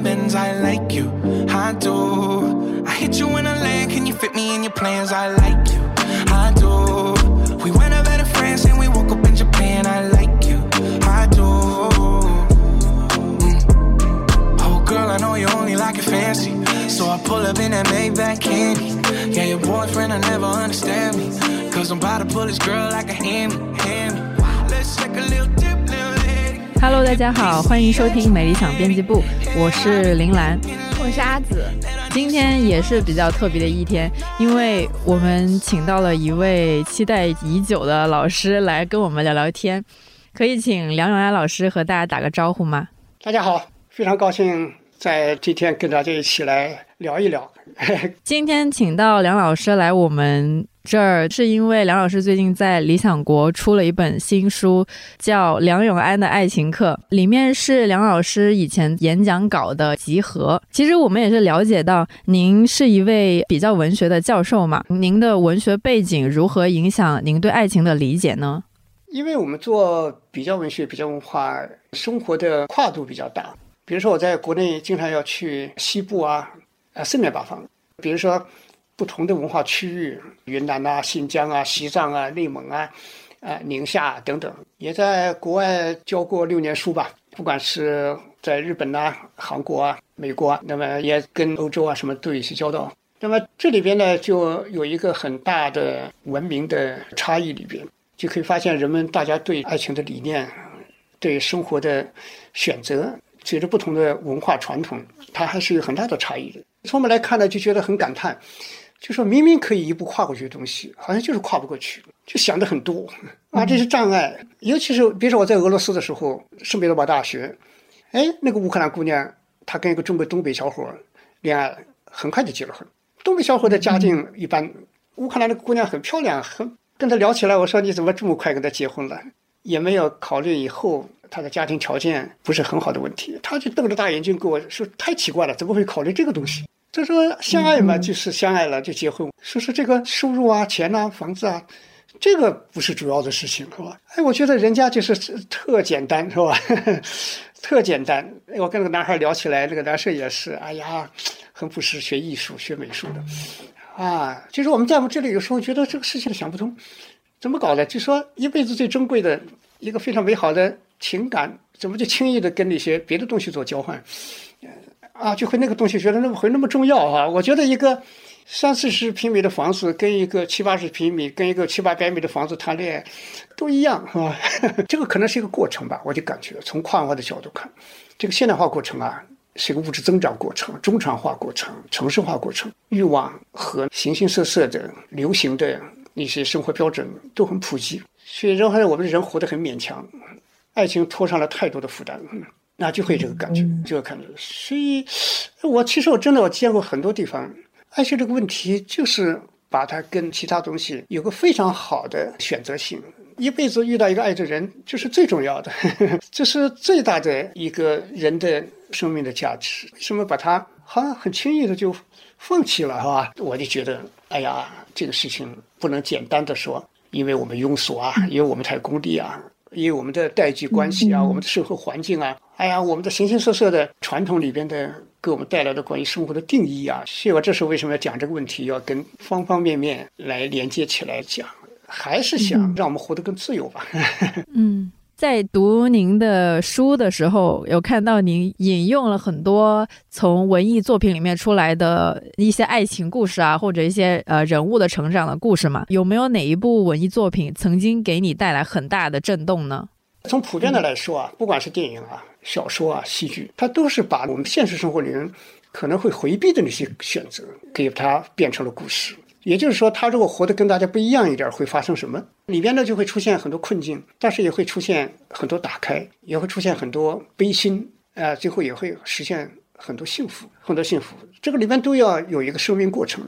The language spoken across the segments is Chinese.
shopping in a Benz. I like you, I do. I hit you in a land, can you fit me in your plans? I like you, I do. We went out better friends and we woke up in Japan. I like you, I do. Mm. Oh girl, I know you only like it fancy, so I pull up in that Maybach candy. Yeah, your boyfriend, I never understand me, cause I'm about to pull this girl like a hammy, hammy. Let's take a little dip, little lady. Hello，大家好，欢迎收听美理想编辑部， 我是林兰。我是阿紫，今天也是比较特别的一天，因为我们请到了一位期待已久的老师来跟我们聊聊天。可以请梁永安老师和大家打个招呼吗？大家好，非常高兴在今天跟大家一起来聊一聊。今天请到梁老师来我们这儿，是因为梁老师最近在理想国出了一本新书，叫《梁永安的爱情课》，里面是梁老师以前演讲稿的集合。其实我们也是了解到，您是一位比较文学的教授嘛，您的文学背景如何影响您对爱情的理解呢？因为我们做比较文学、比较文化，生活的跨度比较大。比如说，我在国内经常要去西部啊，啊四面八方。比如说，不同的文化区域，云南啊、新疆啊、西藏啊、内蒙啊、啊宁夏等等，也在国外教过六年书吧。不管是在日本呐、韩国啊、美国啊，那么也跟欧洲啊什么都有一些交道。那么这里边呢，就有一个很大的文明的差异，里边就可以发现人们大家对爱情的理念、对生活的选择，随着不同的文化传统，它还是有很大的差异的。从我们来看呢，就觉得很感叹，就说明明可以一步跨过去的东西，好像就是跨不过去，就想的很多啊，这是障碍。尤其是比如说我在俄罗斯的时候，圣彼得堡大学，哎，那个乌克兰姑娘，她跟一个中国东北小伙恋爱，很快就结了婚。东北小伙的家境一般，乌克兰的姑娘很漂亮，很跟他聊起来，我说你怎么这么快跟他结婚了？也没有考虑以后他的家庭条件不是很好的问题，他就瞪着大眼睛跟我说：“太奇怪了，怎么会考虑这个东西？”他说：“相爱嘛，就是相爱了就结婚，说是这个收入啊、钱呐、房子啊，这个不是主要的事情，是吧？”哎，我觉得人家就是特简单，是吧？特简单。我跟那个男孩聊起来，那个男生也是，哎呀，很朴实学艺术、学美术的，啊，就是我们在我们这里有时候觉得这个事情想不通。怎么搞的？就说一辈子最珍贵的一个非常美好的情感，怎么就轻易的跟那些别的东西做交换？啊，就会那个东西觉得那么会那么重要啊？我觉得一个三四十平米的房子跟一个七八十平米、跟一个七八百米的房子谈恋爱都一样，是吧？这个可能是一个过程吧，我就感觉从跨文化的角度看，这个现代化过程啊，是一个物质增长过程、中产化过程、城市化过程，欲望和形形色色的流行的。一些生活标准都很普及，所以人还是我们人活得很勉强，爱情拖上了太多的负担，那就会这个感觉，这个感觉。所以，我其实我真的我见过很多地方，爱情这个问题就是把它跟其他东西有个非常好的选择性，一辈子遇到一个爱的人就是最重要的，这是最大的一个人的生命的价值。为什么把它好像很轻易的就放弃了，是吧？我就觉得，哎呀。这个事情不能简单的说，因为我们庸俗啊，因为我们太功利啊，因为我们的代际关系啊，我们的社会环境啊，哎呀，我们的形形色色的传统里边的给我们带来的关于生活的定义啊，所以我这时候为什么要讲这个问题，要跟方方面面来连接起来讲，还是想让我们活得更自由吧。嗯。在读您的书的时候，有看到您引用了很多从文艺作品里面出来的一些爱情故事啊，或者一些呃人物的成长的故事嘛？有没有哪一部文艺作品曾经给你带来很大的震动呢？从普遍的来说啊，不管是电影啊、小说啊、戏剧，它都是把我们现实生活里面可能会回避的那些选择，给它变成了故事。也就是说，他如果活得跟大家不一样一点，会发生什么？里边呢就会出现很多困境，但是也会出现很多打开，也会出现很多悲心，啊，最后也会实现很多幸福，很多幸福。这个里边都要有一个生命过程。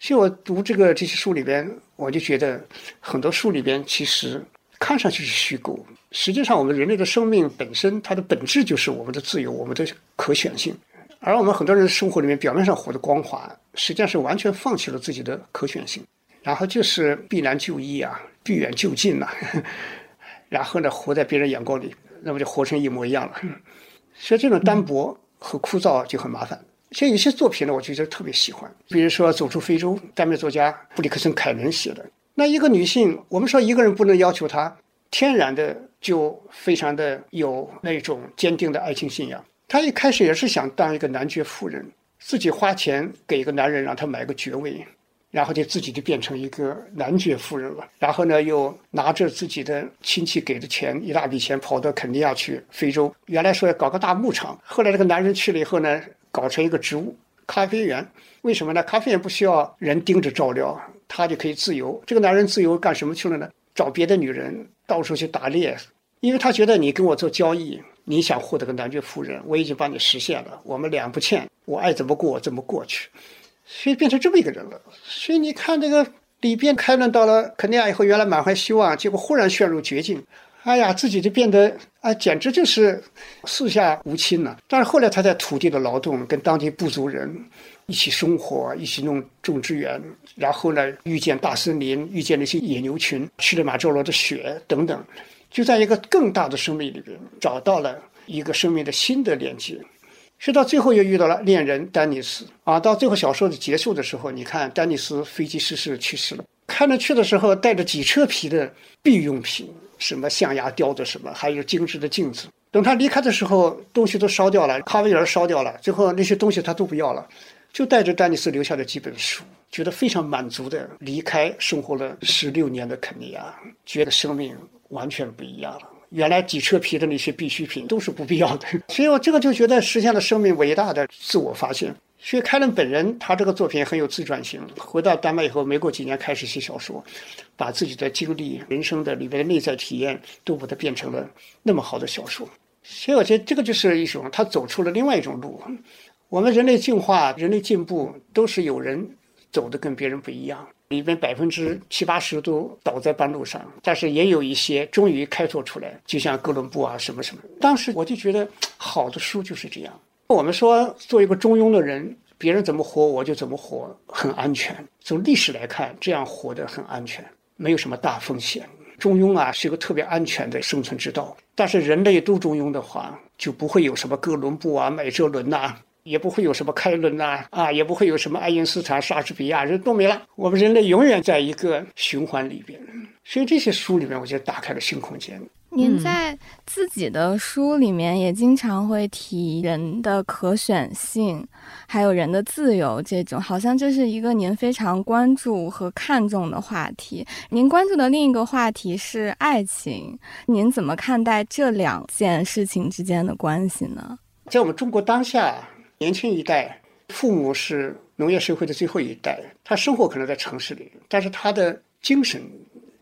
所以我读这个这些书里边，我就觉得很多书里边其实看上去是虚构，实际上我们人类的生命本身，它的本质就是我们的自由，我们的可选性。而我们很多人生活里面表面上活得光滑，实际上是完全放弃了自己的可选性，然后就是避难就易啊，避远就近呐，然后呢，活在别人眼光里，那么就活成一模一样了。所以这种单薄和枯燥就很麻烦。像有些作品呢，我觉得特别喜欢，比如说《走出非洲》，丹麦作家布里克森·凯伦写的。那一个女性，我们说一个人不能要求她天然的就非常的有那种坚定的爱情信仰。她一开始也是想当一个男爵夫人，自己花钱给一个男人让他买个爵位。然后就自己就变成一个男爵夫人了，然后呢，又拿着自己的亲戚给的钱，一大笔钱，跑到肯尼亚去非洲。原来说要搞个大牧场，后来这个男人去了以后呢，搞成一个植物咖啡园。为什么呢？咖啡园不需要人盯着照料，他就可以自由。这个男人自由干什么去了呢？找别的女人，到处去打猎，因为他觉得你跟我做交易，你想获得个男爵夫人，我已经帮你实现了，我们两不欠，我爱怎么过怎么过去。所以变成这么一个人了。所以你看，这个里边开伦到了肯尼亚以后，原来满怀希望，结果忽然陷入绝境。哎呀，自己就变得啊，简直就是四下无亲了。但是后来他在土地的劳动，跟当地部族人一起生活，一起弄种植园，然后呢，遇见大森林，遇见那些野牛群，吃了马周罗的血等等，就在一个更大的生命里边找到了一个生命的新的连接。是到最后又遇到了恋人丹尼斯啊！到最后小说的结束的时候，你看丹尼斯飞机失事去世了。开着去的时候带着几车皮的必用品，什么象牙雕的什么，还有精致的镜子。等他离开的时候，东西都烧掉了，咖啡园烧掉了。最后那些东西他都不要了，就带着丹尼斯留下的几本书，觉得非常满足的离开生活了十六年的肯尼亚，觉得生命完全不一样了。原来几车皮的那些必需品都是不必要的，所以我这个就觉得实现了生命伟大的自我发现。所以凯伦本人他这个作品很有自传性。回到丹麦以后，没过几年开始写小说，把自己的经历、人生的里边的内在体验都把它变成了那么好的小说。所以我觉得这个就是一种他走出了另外一种路。我们人类进化、人类进步都是有人走的跟别人不一样。里边百分之七八十都倒在半路上，但是也有一些终于开拓出来，就像哥伦布啊什么什么。当时我就觉得，好的书就是这样。我们说做一个中庸的人，别人怎么活我就怎么活，很安全。从历史来看，这样活得很安全，没有什么大风险。中庸啊是一个特别安全的生存之道。但是人类都中庸的话，就不会有什么哥伦布啊、麦哲伦呐。也不会有什么开伦呐，啊，也不会有什么爱因斯坦、莎士比亚，人都没了。我们人类永远在一个循环里边。所以这些书里面，我觉得打开了新空间。您在自己的书里面也经常会提人的可选性，还有人的自由，这种好像这是一个您非常关注和看重的话题。您关注的另一个话题是爱情，您怎么看待这两件事情之间的关系呢？在我们中国当下。年轻一代，父母是农业社会的最后一代，他生活可能在城市里，但是他的精神、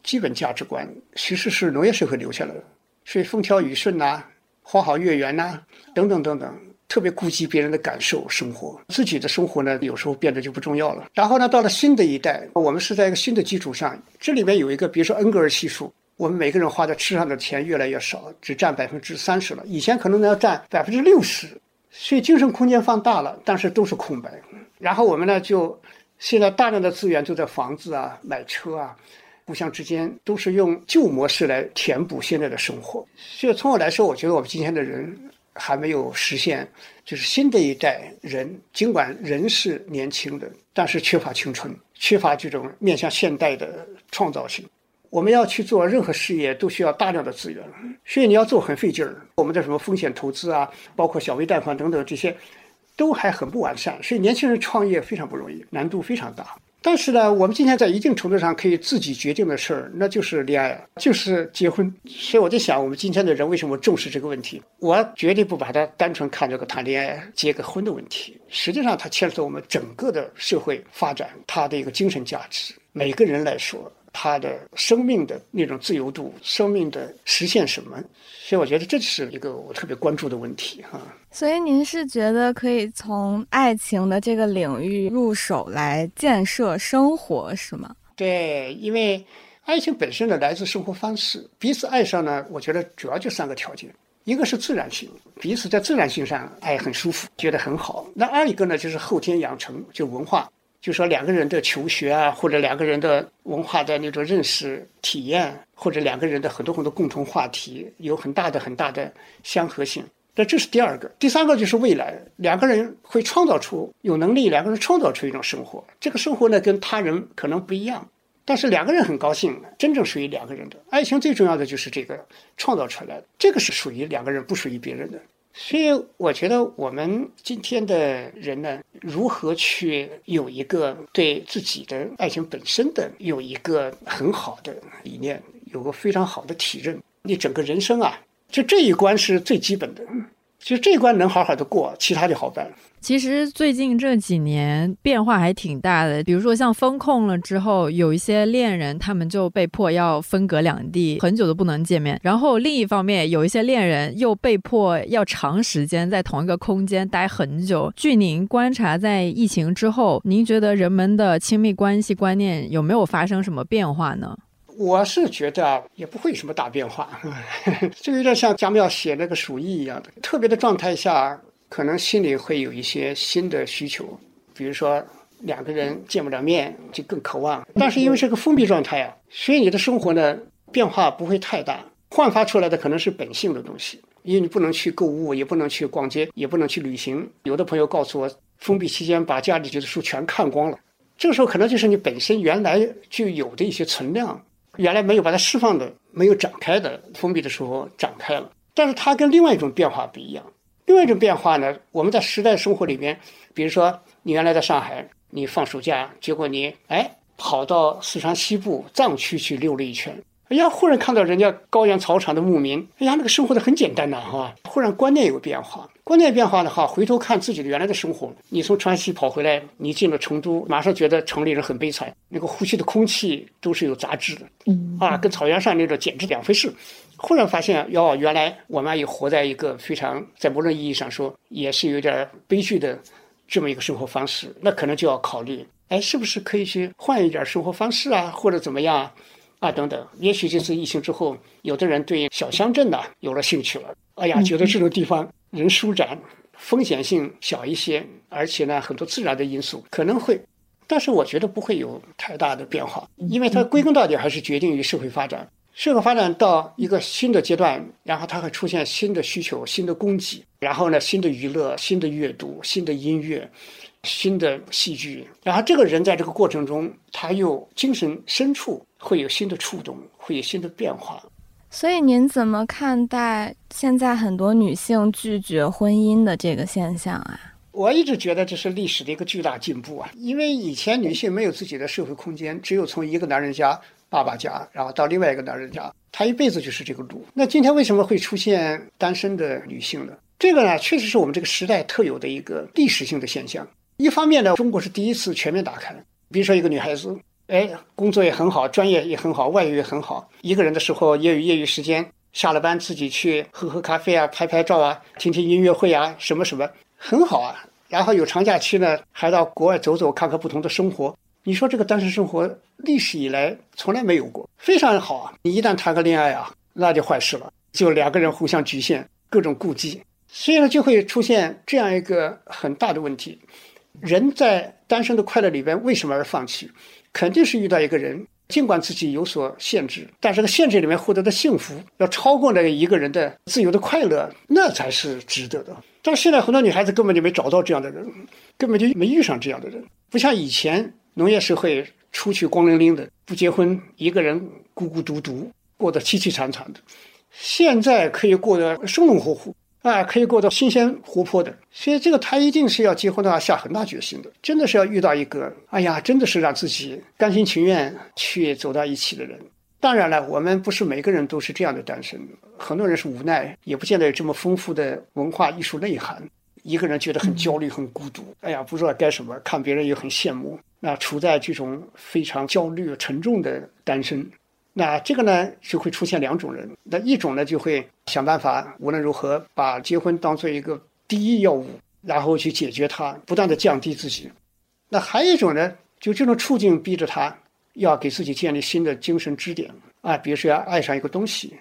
基本价值观其实是农业社会留下来的，所以风调雨顺呐，花好月圆呐，等等等等，特别顾及别人的感受，生活自己的生活呢，有时候变得就不重要了。然后呢，到了新的一代，我们是在一个新的基础上，这里面有一个，比如说恩格尔系数，我们每个人花在吃上的钱越来越少，只占百分之三十了，以前可能要占百分之六十。所以精神空间放大了，但是都是空白。然后我们呢，就现在大量的资源都在房子啊、买车啊，互相之间都是用旧模式来填补现在的生活。所以从我来说，我觉得我们今天的人还没有实现，就是新的一代人，尽管人是年轻的，但是缺乏青春，缺乏这种面向现代的创造性。我们要去做任何事业，都需要大量的资源，所以你要做很费劲儿。我们的什么风险投资啊，包括小微贷款等等这些，都还很不完善，所以年轻人创业非常不容易，难度非常大。但是呢，我们今天在一定程度上可以自己决定的事儿，那就是恋爱，就是结婚。所以我在想，我们今天的人为什么重视这个问题？我绝对不把它单纯看这个谈恋爱、结个婚的问题，实际上它牵涉我们整个的社会发展，它的一个精神价值。每个人来说。他的生命的那种自由度，生命的实现什么？所以我觉得这是一个我特别关注的问题哈。所以您是觉得可以从爱情的这个领域入手来建设生活，是吗？对，因为爱情本身呢来自生活方式，彼此爱上呢，我觉得主要就三个条件：一个是自然性，彼此在自然性上爱很舒服，觉得很好；那二一个呢就是后天养成，就文化。就说两个人的求学啊，或者两个人的文化的那种认识体验，或者两个人的很多很多共同话题，有很大的很大的相合性。那这是第二个，第三个就是未来，两个人会创造出有能力，两个人创造出一种生活。这个生活呢，跟他人可能不一样，但是两个人很高兴，真正属于两个人的爱情。最重要的就是这个创造出来的，这个是属于两个人，不属于别人的。所以我觉得我们今天的人呢，如何去有一个对自己的爱情本身的有一个很好的理念，有个非常好的体认，你整个人生啊。就这一关是最基本的，就这一关能好好的过，其他就好办了。其实最近这几年变化还挺大的，比如说像风控了之后，有一些恋人他们就被迫要分隔两地，很久都不能见面。然后另一方面，有一些恋人又被迫要长时间在同一个空间待很久。据您观察，在疫情之后，您觉得人们的亲密关系观念有没有发生什么变化呢？我是觉得也不会有什么大变化，就有点像贾庙写那个鼠疫一样的，特别的状态下，可能心里会有一些新的需求，比如说两个人见不了面就更渴望，但是因为是个封闭状态啊，所以你的生活呢变化不会太大，焕发出来的可能是本性的东西，因为你不能去购物，也不能去逛街，也不能去旅行。有的朋友告诉我，封闭期间把家里的书全看光了，这个时候可能就是你本身原来就有的一些存量。原来没有把它释放的、没有展开的、封闭的时候展开了，但是它跟另外一种变化不一样。另外一种变化呢，我们在时代生活里边，比如说你原来在上海，你放暑假，结果你哎跑到四川西部藏区去溜了一圈，哎呀，忽然看到人家高原草场的牧民，哎呀，那个生活的很简单呐，哈，忽然观念有变化。观念变化的话，回头看自己的原来的生活，你从川西跑回来，你进了成都，马上觉得城里人很悲惨，那个呼吸的空气都是有杂质的，嗯啊，跟草原上那种简直两回事。忽然发现，哟，原来我们也活在一个非常在某种意义上说也是有点悲剧的这么一个生活方式，那可能就要考虑，哎，是不是可以去换一点生活方式啊，或者怎么样啊，啊等等。也许这次疫情之后，有的人对小乡镇呢有了兴趣了，哎呀，觉得这种地方。人舒展，风险性小一些，而且呢，很多自然的因素可能会，但是我觉得不会有太大的变化，因为它归根到底还是决定于社会发展。社会发展到一个新的阶段，然后它会出现新的需求、新的供给，然后呢，新的娱乐、新的阅读、新的音乐、新的戏剧，然后这个人在这个过程中，他又精神深处会有新的触动，会有新的变化。所以您怎么看待现在很多女性拒绝婚姻的这个现象啊？我一直觉得这是历史的一个巨大进步啊！因为以前女性没有自己的社会空间，只有从一个男人家、爸爸家，然后到另外一个男人家，她一辈子就是这个路。那今天为什么会出现单身的女性呢？这个呢，确实是我们这个时代特有的一个历史性的现象。一方面呢，中国是第一次全面打开，比如说一个女孩子。哎，工作也很好，专业也很好，外语也很好。一个人的时候也有业余时间，下了班自己去喝喝咖啡啊，拍拍照啊，听听音乐会啊，什么什么，很好啊。然后有长假期呢，还到国外走走，看看不同的生活。你说这个单身生活历史以来从来没有过，非常好啊。你一旦谈个恋爱啊，那就坏事了，就两个人互相局限，各种顾忌，所以呢就会出现这样一个很大的问题：人在单身的快乐里边为什么而放弃？肯定是遇到一个人，尽管自己有所限制，但这个限制里面获得的幸福要超过那个一个人的自由的快乐，那才是值得的。但是现在很多女孩子根本就没找到这样的人，根本就没遇上这样的人，不像以前农业社会出去光溜溜的，不结婚，一个人孤孤独独过得凄凄惨惨的，现在可以过得生龙活虎。啊，可以过得新鲜活泼的，所以这个他一定是要结婚的话下很大决心的，真的是要遇到一个，哎呀，真的是让自己甘心情愿去走到一起的人。当然了，我们不是每个人都是这样的单身，很多人是无奈，也不见得有这么丰富的文化艺术内涵。一个人觉得很焦虑、很孤独，哎呀，不知道该什么，看别人又很羡慕，那处在这种非常焦虑、沉重的单身。那这个呢，就会出现两种人。那一种呢，就会想办法，无论如何把结婚当做一个第一要务，然后去解决它，不断的降低自己。那还有一种呢，就这种处境逼着他要给自己建立新的精神支点啊，比如说要爱上一个东西，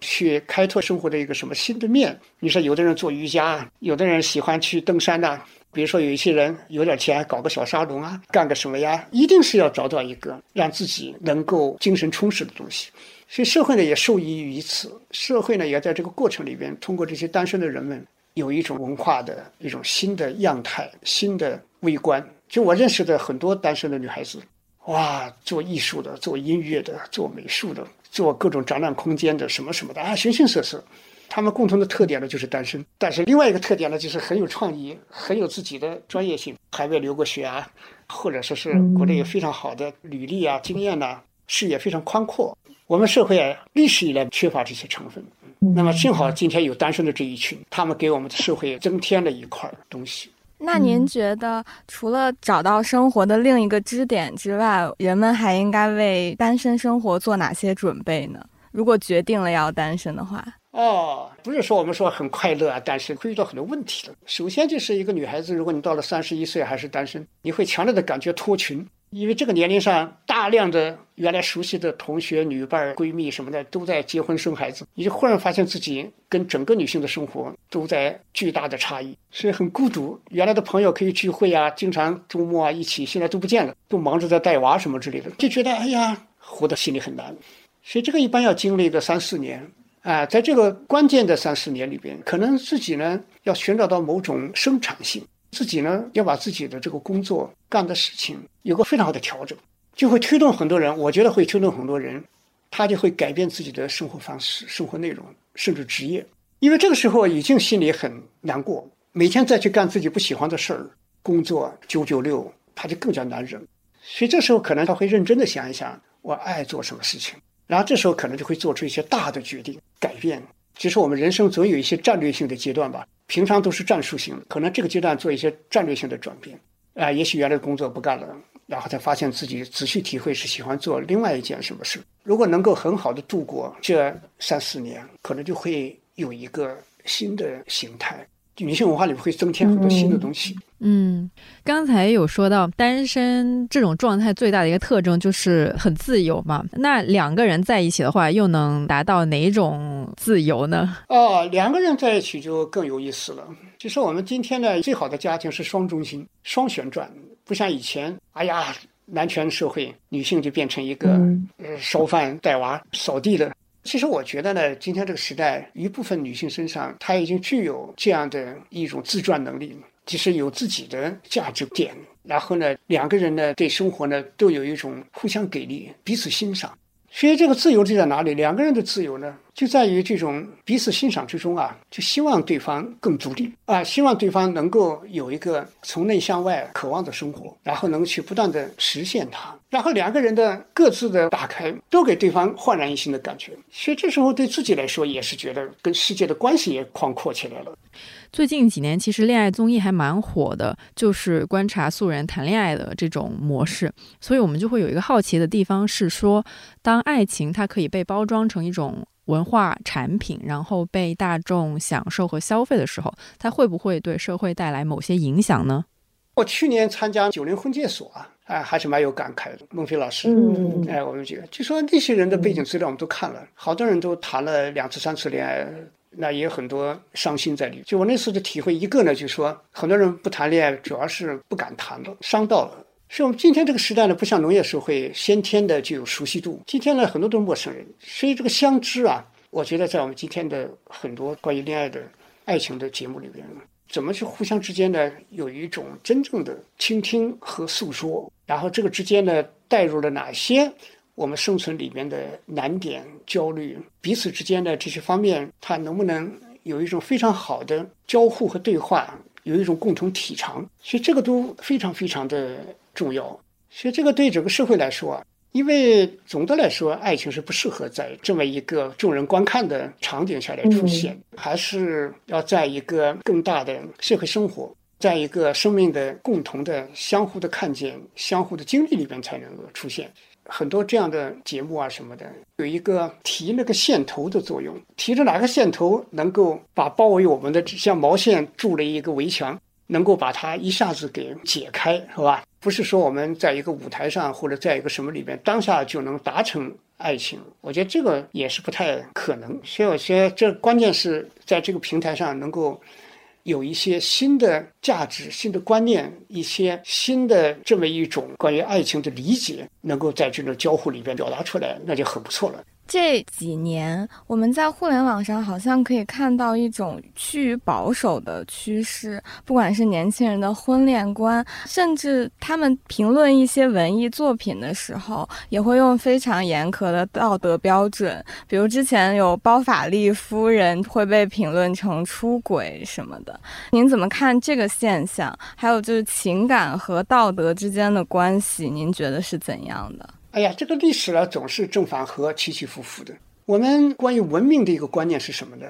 去开拓生活的一个什么新的面。你说有的人做瑜伽，有的人喜欢去登山呐，比如说有一些人有点钱，搞个小沙龙啊，干个什么呀，一定是要找到一个让自己能够精神充实的东西。所以社会呢也受益于此，社会呢也在这个过程里边，通过这些单身的人们，有一种文化的一种新的样态、新的微观。就我认识的很多单身的女孩子，哇，做艺术的、做音乐的、做美术的、做各种展览空间的什么什么的啊，形形色色。他们共同的特点呢就是单身，但是另外一个特点呢就是很有创意，很有自己的专业性，海外留过学啊，或者说是国内有非常好的履历啊、经验呐，视野非常宽阔。我们社会啊，历史以来缺乏这些成分，那么幸好今天有单身的这一群，他们给我们的社会增添了一块东西。那您觉得，除了找到生活的另一个支点之外，人们还应该为单身生活做哪些准备呢？如果决定了要单身的话？哦，不是说我们说很快乐啊，但是会遇到很多问题的。首先就是一个女孩子，如果你到了三十一岁还是单身，你会强烈的感觉脱群，因为这个年龄上大量的原来熟悉的同学、女伴、闺蜜什么的都在结婚生孩子，你就忽然发现自己跟整个女性的生活都在巨大的差异，所以很孤独。原来的朋友可以聚会啊，经常周末啊一起，现在都不见了，都忙着在带娃什么之类的，就觉得哎呀，活得心里很难。所以这个一般要经历个三四年。啊，在这个关键的三四年里边，可能自己呢要寻找到某种生产性，自己呢要把自己的这个工作干的事情有个非常好的调整，就会推动很多人。我觉得会推动很多人，他就会改变自己的生活方式、生活内容，甚至职业。因为这个时候已经心里很难过，每天再去干自己不喜欢的事儿，工作九九六，他就更加难忍。所以这时候可能他会认真的想一想，我爱做什么事情。然后这时候可能就会做出一些大的决定改变。其实我们人生总有一些战略性的阶段吧，平常都是战术性的，可能这个阶段做一些战略性的转变。啊，也许原来的工作不干了，然后才发现自己仔细体会是喜欢做另外一件什么事。如果能够很好的度过这三四年，可能就会有一个新的形态。女性文化里面会增添很多新的东西。嗯，刚才有说到单身这种状态最大的一个特征就是很自由嘛。那两个人在一起的话，又能达到哪种自由呢？哦，两个人在一起就更有意思了。其实我们今天的最好的家庭是双中心、双旋转，不像以前，哎呀，男权社会，女性就变成一个呃烧饭、带娃、扫地的。其实我觉得呢，今天这个时代，一部分女性身上，她已经具有这样的一种自传能力，其实有自己的价值点。然后呢，两个人呢，对生活呢，都有一种互相给力、彼此欣赏。所以这个自由就在哪里？两个人的自由呢，就在于这种彼此欣赏之中啊，就希望对方更独立啊，希望对方能够有一个从内向外渴望的生活，然后能去不断的实现它。然后两个人的各自的打开，都给对方焕然一新的感觉，所以这时候对自己来说也是觉得跟世界的关系也宽阔起来了。最近几年，其实恋爱综艺还蛮火的，就是观察素人谈恋爱的这种模式。所以我们就会有一个好奇的地方是说，当爱情它可以被包装成一种文化产品，然后被大众享受和消费的时候，它会不会对社会带来某些影响呢？我去年参加九零婚介所啊。哎，还是蛮有感慨的。孟非老师，哎，我们几个，就说那些人的背景资料我们都看了，好多人都谈了两次、三次恋爱，那也有很多伤心在里。就我那次的体会，一个呢，就是说很多人不谈恋爱，主要是不敢谈了，伤到了。所以我们今天这个时代呢，不像农业社会，先天的就有熟悉度。今天呢，很多都是陌生人，所以这个相知啊，我觉得在我们今天的很多关于恋爱的、爱情的节目里边。怎么去互相之间呢？有一种真正的倾听和诉说，然后这个之间呢，带入了哪些我们生存里面的难点、焦虑，彼此之间的这些方面，它能不能有一种非常好的交互和对话，有一种共同体尝？所以这个都非常非常的重要。所以这个对整个社会来说啊。因为总的来说，爱情是不适合在这么一个众人观看的场景下来出现，还是要在一个更大的社会生活，在一个生命的共同的、相互的看见、相互的经历里边才能够出现。很多这样的节目啊什么的，有一个提那个线头的作用，提着哪个线头能够把包围我们的像毛线筑了一个围墙。能够把它一下子给解开，是吧？不是说我们在一个舞台上或者在一个什么里边当下就能达成爱情，我觉得这个也是不太可能。所以我觉得这关键是在这个平台上能够有一些新的价值、新的观念、一些新的这么一种关于爱情的理解，能够在这种交互里边表达出来，那就很不错了。这几年，我们在互联网上好像可以看到一种趋于保守的趋势，不管是年轻人的婚恋观，甚至他们评论一些文艺作品的时候，也会用非常严苛的道德标准。比如之前有包法利夫人会被评论成出轨什么的。您怎么看这个现象？还有就是情感和道德之间的关系，您觉得是怎样的？哎呀，这个历史呢总是正反合，起起伏伏的。我们关于文明的一个观念是什么呢？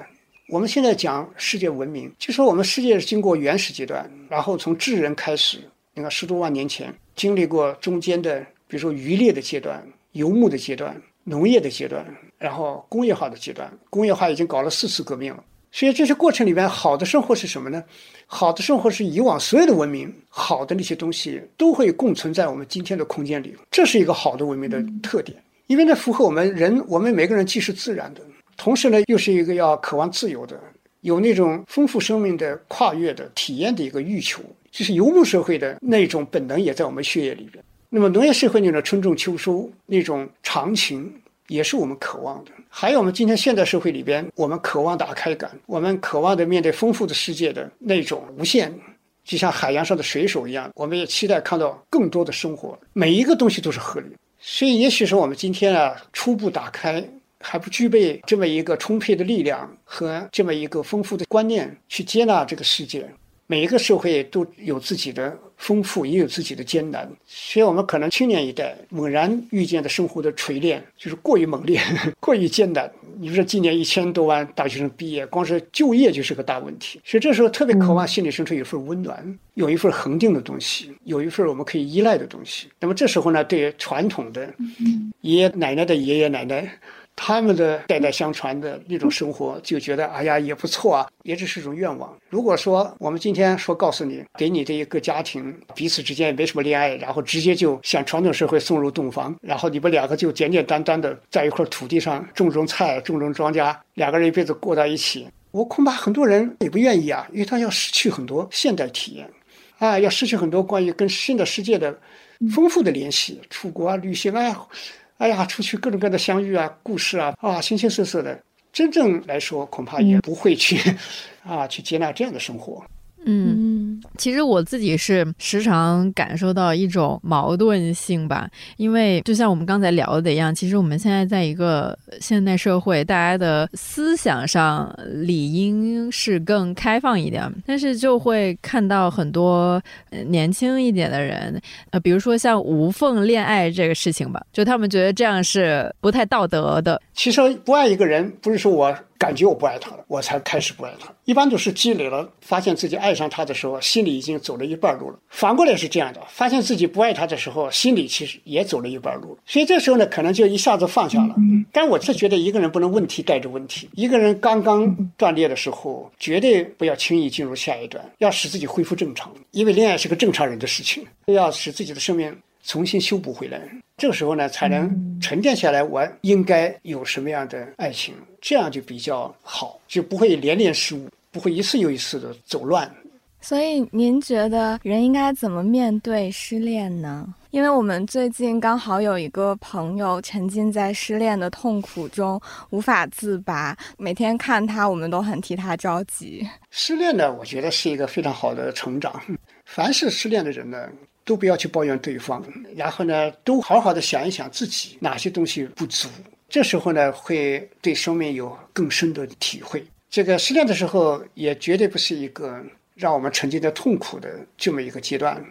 我们现在讲世界文明，就说我们世界是经过原始阶段，然后从智人开始，你看十多万年前经历过中间的，比如说渔猎的阶段、游牧的阶段、农业的阶段，然后工业化的阶段。工业化已经搞了四次革命了。所以这些过程里边，好的生活是什么呢？好的生活是以往所有的文明好的那些东西都会共存在我们今天的空间里，这是一个好的文明的特点。因为呢，符合我们人，我们每个人既是自然的，同时呢，又是一个要渴望自由的，有那种丰富生命的跨越的体验的一个欲求，就是游牧社会的那种本能也在我们血液里边。那么农业社会那种春种秋收那种长情。也是我们渴望的。还有我们今天现代社会里边，我们渴望打开感，我们渴望的面对丰富的世界的那种无限，就像海洋上的水手一样。我们也期待看到更多的生活，每一个东西都是合理。所以，也许是我们今天啊，初步打开，还不具备这么一个充沛的力量和这么一个丰富的观念去接纳这个世界。每一个社会都有自己的丰富，也有自己的艰难。所以我们可能青年一代猛然遇见的生活的锤炼，就是过于猛烈、过于艰难。你说今年一千多万大学生毕业，光是就业就是个大问题。所以这时候特别渴望心里深处有一份温暖，有一份恒定的东西，有一份我们可以依赖的东西。那么这时候呢，对传统的爷爷奶奶的爷爷奶奶。他们的代代相传的那种生活，就觉得哎呀也不错啊，也只是种愿望。如果说我们今天说告诉你，给你的一个家庭彼此之间也没什么恋爱，然后直接就向传统社会送入洞房，然后你们两个就简简单单的在一块土地上种种菜、种种庄稼，两个人一辈子过在一起，我恐怕很多人也不愿意啊，因为他要失去很多现代体验，啊，要失去很多关于跟新的世界的丰富的联系，出国啊、旅行啊。哎呀，出去各种各样的相遇啊，故事啊，啊，形形色色的，真正来说，恐怕也不会去，啊，去接纳这样的生活。嗯，其实我自己是时常感受到一种矛盾性吧，因为就像我们刚才聊的一样，其实我们现在在一个现代社会，大家的思想上理应是更开放一点，但是就会看到很多年轻一点的人，呃，比如说像无缝恋爱这个事情吧，就他们觉得这样是不太道德的。其实不爱一个人，不是说我。感觉我不爱他了，我才开始不爱他。一般都是积累了，发现自己爱上他的时候，心里已经走了一半路了。反过来是这样的，发现自己不爱他的时候，心里其实也走了一半路了。所以这时候呢，可能就一下子放下了。但我是觉得，一个人不能问题带着问题。一个人刚刚断裂的时候，绝对不要轻易进入下一段，要使自己恢复正常。因为恋爱是个正常人的事情，要使自己的生命。重新修补回来，这个时候呢，才能沉淀下来。我应该有什么样的爱情，这样就比较好，就不会连连失误，不会一次又一次的走乱。所以，您觉得人应该怎么面对失恋呢？因为我们最近刚好有一个朋友沉浸在失恋的痛苦中无法自拔，每天看他，我们都很替他着急。失恋呢，我觉得是一个非常好的成长。凡是失恋的人呢。都不要去抱怨对方，然后呢，都好好的想一想自己哪些东西不足。这时候呢，会对生命有更深的体会。这个失恋的时候，也绝对不是一个让我们沉浸在痛苦的这么一个阶段。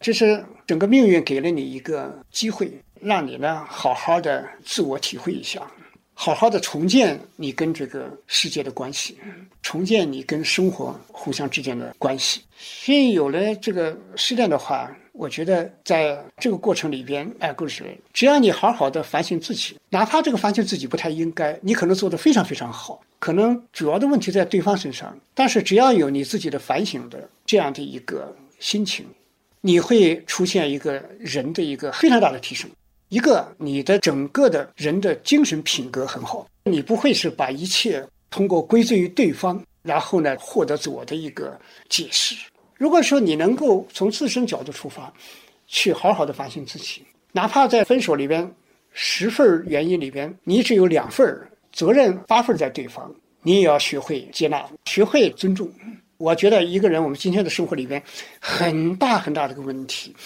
这是整个命运给了你一个机会，让你呢好好的自我体会一下，好好的重建你跟这个世界的关系，重建你跟生活互相之间的关系。所以有了这个失恋的话。我觉得在这个过程里边，哎，故事，只要你好好的反省自己，哪怕这个反省自己不太应该，你可能做得非常非常好，可能主要的问题在对方身上。但是只要有你自己的反省的这样的一个心情，你会出现一个人的一个非常大的提升。一个你的整个的人的精神品格很好，你不会是把一切通过归罪于对方，然后呢获得自我的一个解释。如果说你能够从自身角度出发，去好好的反省自己，哪怕在分手里边十份原因里边，你只有两份责任，八份在对方，你也要学会接纳，学会尊重。我觉得一个人，我们今天的生活里边，很大很大的一个问题，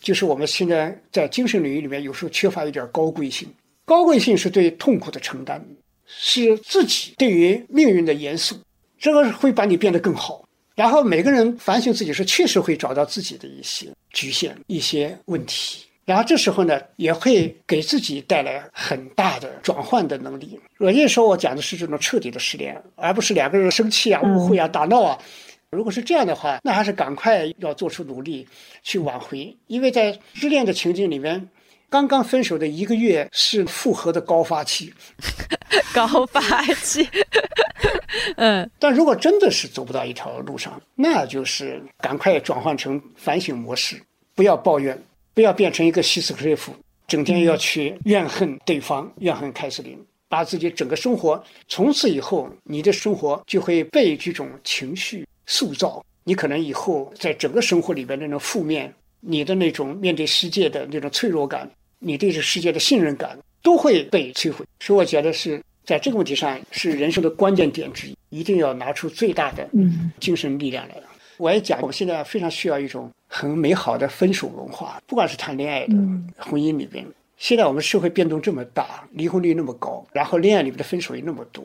就是我们现在在精神领域里面，有时候缺乏一点高贵性。高贵性是对痛苦的承担，是自己对于命运的严肃，这个会把你变得更好。然后每个人反省自己，是确实会找到自己的一些局限、一些问题。然后这时候呢，也会给自己带来很大的转换的能力。我那时候我讲的是这种彻底的失恋，而不是两个人生气啊、误会啊、打闹啊。如果是这样的话，那还是赶快要做出努力去挽回，因为在失恋的情境里面，刚刚分手的一个月是复合的高发期。高发期，嗯。但如果真的是走不到一条路上，那就是赶快转换成反省模式，不要抱怨。不要变成一个希斯克瑞夫，整天要去怨恨对方、怨恨凯瑟琳，把自己整个生活从此以后，你的生活就会被这种情绪塑造。你可能以后在整个生活里边那种负面，你的那种面对世界的那种脆弱感，你对这世界的信任感都会被摧毁。所以我觉得是在这个问题上是人生的关键点之一，一定要拿出最大的精神力量来。我也讲，我们现在非常需要一种很美好的分手文化，不管是谈恋爱的婚姻里边。现在我们社会变动这么大，离婚率那么高，然后恋爱里面的分手也那么多，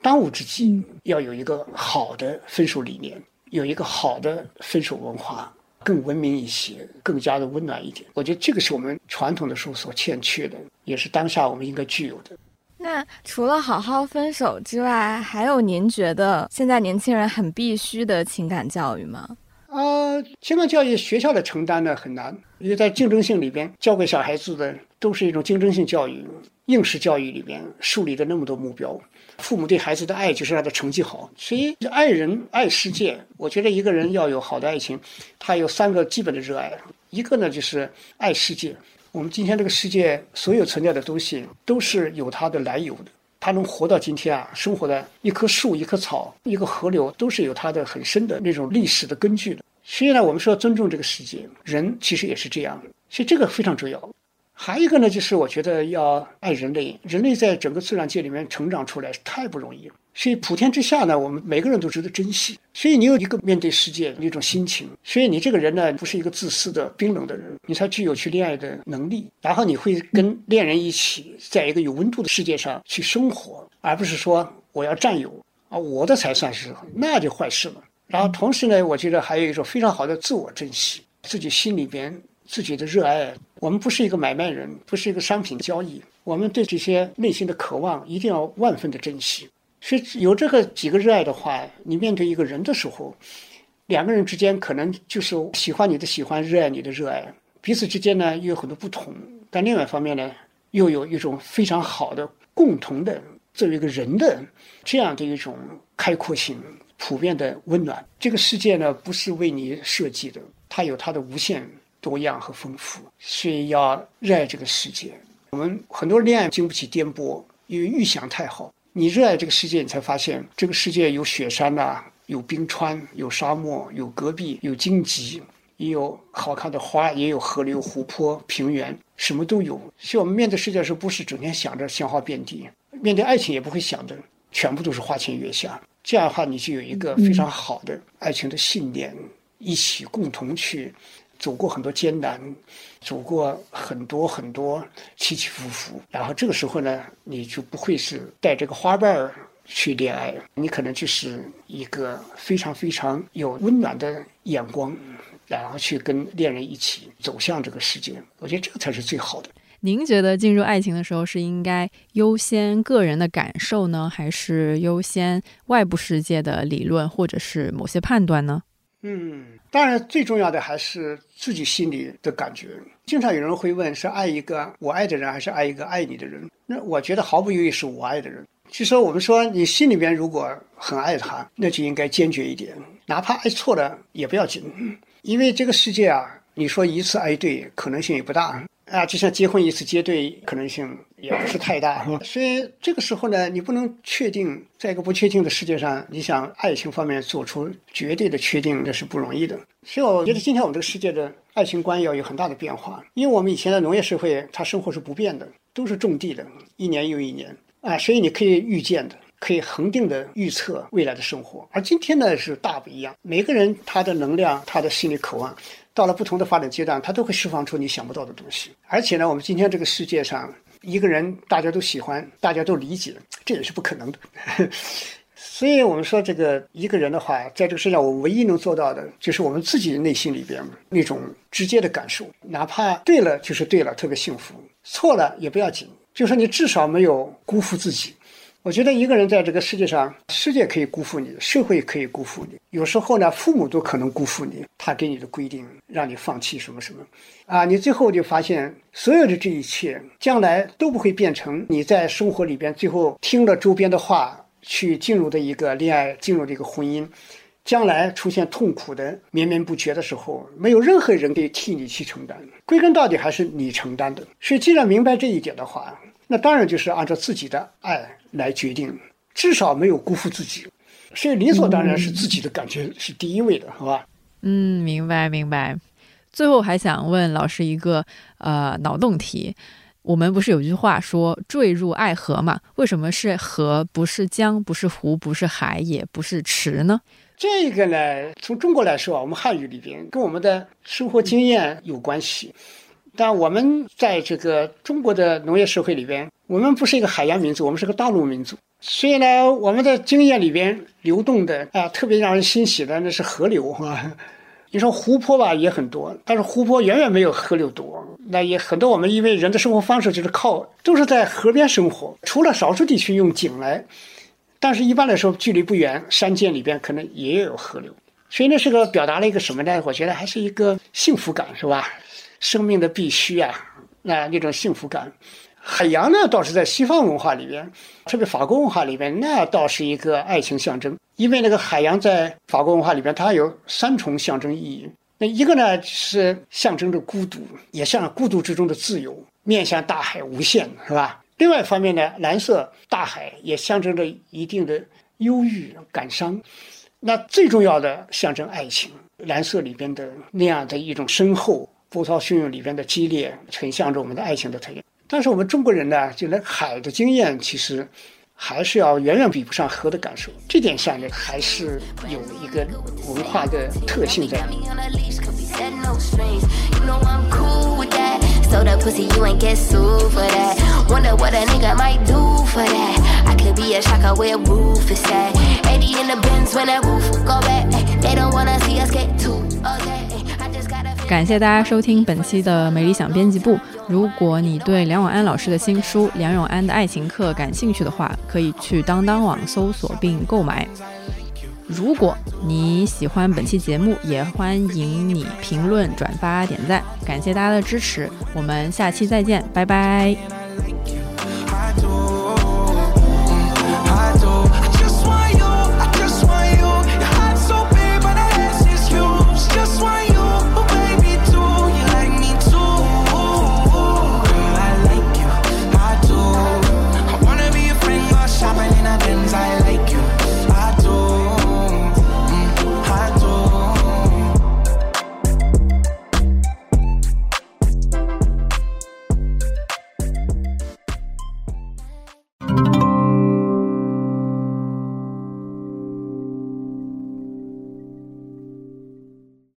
当务之急要有一个好的分手理念，有一个好的分手文化，更文明一些，更加的温暖一点。我觉得这个是我们传统的时候所欠缺的，也是当下我们应该具有的。那除了好好分手之外，还有您觉得现在年轻人很必须的情感教育吗？呃，情感教育学校的承担呢很难，因为在竞争性里边教给小孩子的都是一种竞争性教育，应试教育里边树立的那么多目标，父母对孩子的爱就是他的成绩好，所以爱人爱世界。我觉得一个人要有好的爱情，他有三个基本的热爱，一个呢就是爱世界。我们今天这个世界，所有存在的东西都是有它的来由的。它能活到今天啊，生活的一棵树、一棵草、一个河流，都是有它的很深的那种历史的根据的。所以呢，我们说尊重这个世界，人其实也是这样。所以这个非常重要。还有一个呢，就是我觉得要爱人类。人类在整个自然界里面成长出来太不容易了，所以普天之下呢，我们每个人都值得珍惜。所以你有一个面对世界的一种心情，所以你这个人呢，不是一个自私的、冰冷的人，你才具有去恋爱的能力。然后你会跟恋人一起，在一个有温度的世界上去生活，而不是说我要占有啊，我的才算是，那就坏事了。然后同时呢，我觉得还有一种非常好的自我珍惜，自己心里边。自己的热爱，我们不是一个买卖人，不是一个商品交易。我们对这些内心的渴望，一定要万分的珍惜。所以有这个几个热爱的话，你面对一个人的时候，两个人之间可能就是喜欢你的喜欢，热爱你的热爱，彼此之间呢又有很多不同，但另外一方面呢，又有一种非常好的共同的作为一个人的这样的一种开阔性、普遍的温暖。这个世界呢，不是为你设计的，它有它的无限。多样和丰富，所以要热爱这个世界。我们很多恋爱经不起颠簸，因为预想太好。你热爱这个世界，你才发现这个世界有雪山呐，有冰川，有沙漠，有戈壁，有荆棘，也有好看的花，也有河流、湖泊、平原，什么都有。所以我们面对世界的时候，不是整天想着鲜花遍地；面对爱情，也不会想着全部都是花前月下。这样的话，你就有一个非常好的爱情的信念，一起共同去。走过很多艰难，走过很多很多起起伏伏，然后这个时候呢，你就不会是带这个花瓣儿去恋爱，你可能就是一个非常非常有温暖的眼光，然后去跟恋人一起走向这个世界。我觉得这个才是最好的。您觉得进入爱情的时候是应该优先个人的感受呢，还是优先外部世界的理论或者是某些判断呢？嗯，当然，最重要的还是自己心里的感觉。经常有人会问：是爱一个我爱的人，还是爱一个爱你的人？那我觉得毫不犹豫是我爱的人。其实我们说，你心里边如果很爱他，那就应该坚决一点，哪怕爱错了也不要紧，因为这个世界啊，你说一次爱对可能性也不大，啊，就像结婚一次结对可能性也不是太大，所以这个时候呢，你不能确定，在一个不确定的世界上，你想爱情方面做出绝对的确定，这是不容易的。所以我觉得今天我们这个世界的爱情观要有很大的变化，因为我们以前的农业社会，它生活是不变的，都是种地的，一年又一年啊，所以你可以预见的，可以恒定的预测未来的生活。而今天呢是大不一样，每个人他的能量，他的心理渴望。到了不同的发展阶段，它都会释放出你想不到的东西。而且呢，我们今天这个世界上，一个人大家都喜欢，大家都理解，这也是不可能的。所以，我们说这个一个人的话，在这个世上，我唯一能做到的，就是我们自己内心里边那种直接的感受，哪怕对了就是对了，特别幸福；错了也不要紧，就说你至少没有辜负自己。我觉得一个人在这个世界上，世界可以辜负你，社会可以辜负你，有时候呢，父母都可能辜负你。他给你的规定，让你放弃什么什么，啊，你最后就发现，所有的这一切，将来都不会变成你在生活里边最后听了周边的话去进入的一个恋爱，进入的一个婚姻。将来出现痛苦的绵绵不绝的时候，没有任何人可以替你去承担，归根到底还是你承担的。所以，既然明白这一点的话，那当然就是按照自己的爱。来决定，至少没有辜负自己，所以理所当然是自己的感觉是第一位的，好吧？嗯，明白明白。最后还想问老师一个呃脑洞题，我们不是有句话说“坠入爱河”嘛？为什么是河，不是江，不是湖，不是海，也不是池呢？这个呢，从中国来说啊，我们汉语里边跟我们的生活经验有关系。但我们在这个中国的农业社会里边，我们不是一个海洋民族，我们是个大陆民族。所以呢，我们的经验里边流动的啊，特别让人欣喜的那是河流啊。你说湖泊吧，也很多，但是湖泊远远没有河流多。那也很多，我们因为人的生活方式就是靠，都是在河边生活，除了少数地区用井来，但是一般来说距离不远，山涧里边可能也有河流。所以那是个表达了一个什么呢？我觉得还是一个幸福感，是吧？生命的必须啊，那那种幸福感。海洋呢，倒是在西方文化里边，特别法国文化里边，那倒是一个爱情象征。因为那个海洋在法国文化里边，它有三重象征意义。那一个呢，是象征着孤独，也像孤独之中的自由，面向大海无限，是吧？另外一方面呢，蓝色大海也象征着一定的忧郁感伤。那最重要的象征爱情，蓝色里边的那样的一种深厚。波涛汹涌里边的激烈，呈现着我们的爱情的特点。但是我们中国人呢，就连海的经验，其实还是要远远比不上河的感受。这点上呢，还是有一个文化的特性在。感谢大家收听本期的美理想编辑部。如果你对梁永安老师的新书《梁永安的爱情课》感兴趣的话，可以去当当网搜索并购买。如果你喜欢本期节目，也欢迎你评论、转发、点赞。感谢大家的支持，我们下期再见，拜拜。